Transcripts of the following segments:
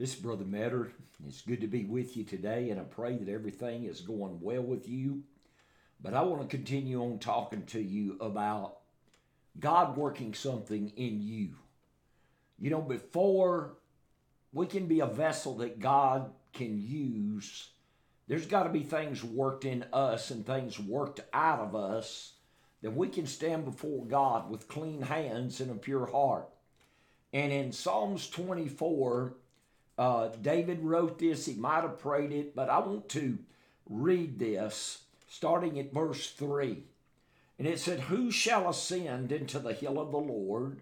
This is Brother Metter. It's good to be with you today, and I pray that everything is going well with you. But I want to continue on talking to you about God working something in you. You know, before we can be a vessel that God can use, there's got to be things worked in us and things worked out of us that we can stand before God with clean hands and a pure heart. And in Psalms 24, uh, David wrote this. He might have prayed it, but I want to read this starting at verse 3. And it said, Who shall ascend into the hill of the Lord,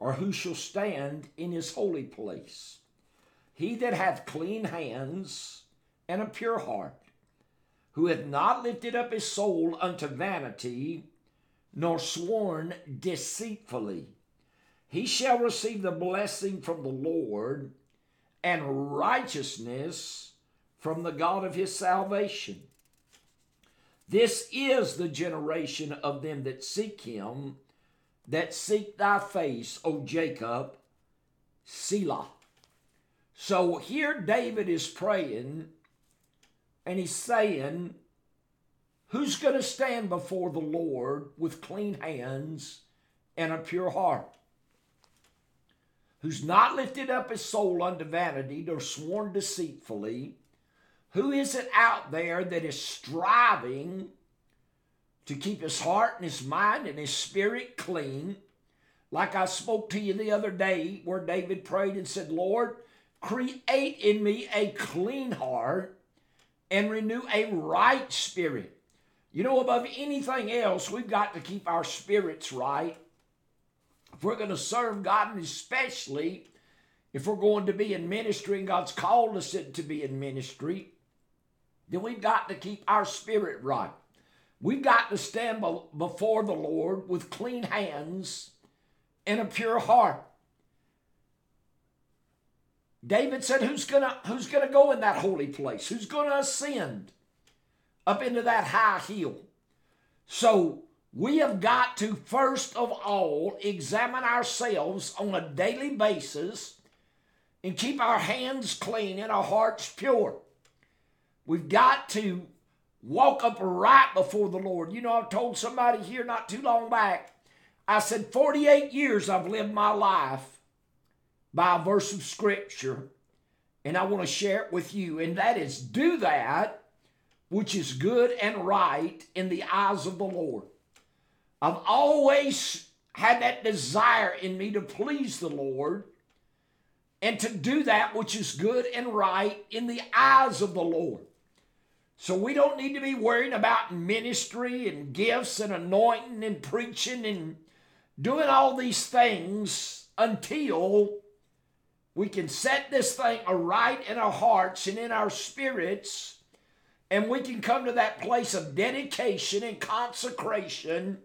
or who shall stand in his holy place? He that hath clean hands and a pure heart, who hath not lifted up his soul unto vanity, nor sworn deceitfully. He shall receive the blessing from the Lord and righteousness from the God of his salvation. This is the generation of them that seek him, that seek thy face, O Jacob, Selah. So here David is praying and he's saying, Who's going to stand before the Lord with clean hands and a pure heart? Who's not lifted up his soul unto vanity, nor sworn deceitfully? Who is it out there that is striving to keep his heart and his mind and his spirit clean? Like I spoke to you the other day, where David prayed and said, Lord, create in me a clean heart and renew a right spirit. You know, above anything else, we've got to keep our spirits right. If we're going to serve God, and especially if we're going to be in ministry and God's called us to be in ministry, then we've got to keep our spirit right. We've got to stand before the Lord with clean hands and a pure heart. David said, Who's gonna who's gonna go in that holy place? Who's gonna ascend up into that high hill? So we have got to first of all examine ourselves on a daily basis and keep our hands clean and our hearts pure. We've got to walk up right before the Lord. You know, I told somebody here not too long back, I said, 48 years I've lived my life by a verse of Scripture, and I want to share it with you. And that is, do that which is good and right in the eyes of the Lord. I've always had that desire in me to please the Lord and to do that which is good and right in the eyes of the Lord. So we don't need to be worrying about ministry and gifts and anointing and preaching and doing all these things until we can set this thing aright in our hearts and in our spirits, and we can come to that place of dedication and consecration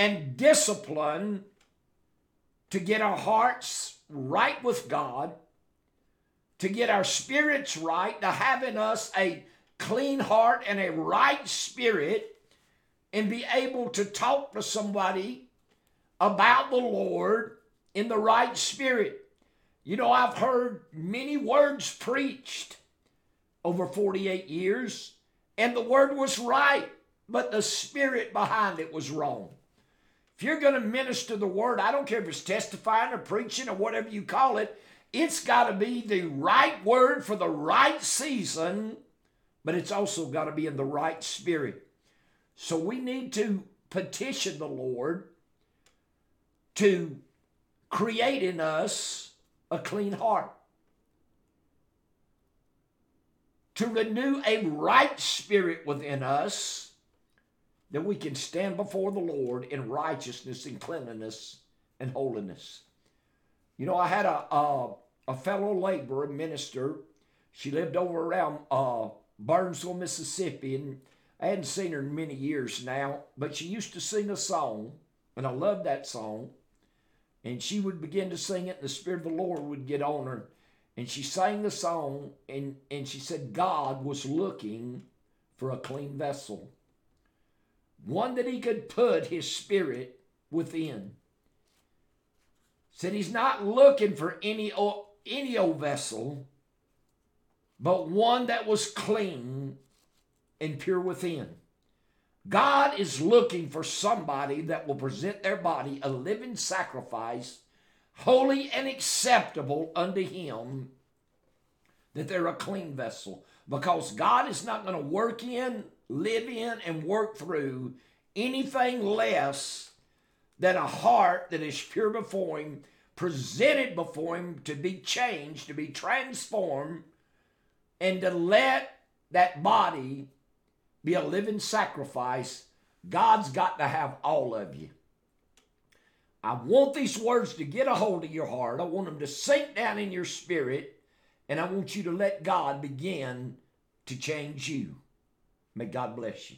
and discipline to get our hearts right with God, to get our spirits right, to have in us a clean heart and a right spirit and be able to talk to somebody about the Lord in the right spirit. You know, I've heard many words preached over 48 years, and the word was right, but the spirit behind it was wrong. If you're going to minister the word, I don't care if it's testifying or preaching or whatever you call it, it's got to be the right word for the right season but it's also got to be in the right spirit. So we need to petition the Lord to create in us a clean heart, to renew a right spirit within us, that we can stand before the Lord in righteousness and cleanliness and holiness. You know, I had a, a, a fellow laborer, minister. She lived over around uh, Burnsville, Mississippi, and I hadn't seen her in many years now, but she used to sing a song, and I loved that song. And she would begin to sing it, and the Spirit of the Lord would get on her. And she sang the song, and, and she said, God was looking for a clean vessel, one that he could put his spirit within. Said he's not looking for any any old vessel, but one that was clean and pure within. God is looking for somebody that will present their body a living sacrifice, holy and acceptable unto Him, that they're a clean vessel. Because God is not going to work in, live in, and work through anything less than a heart that is pure before Him, presented before Him to be changed, to be transformed, and to let that body be a living sacrifice. God's got to have all of you. I want these words to get a hold of your heart. I want them to sink down in your spirit, and I want you to let God begin to change you. May God bless you.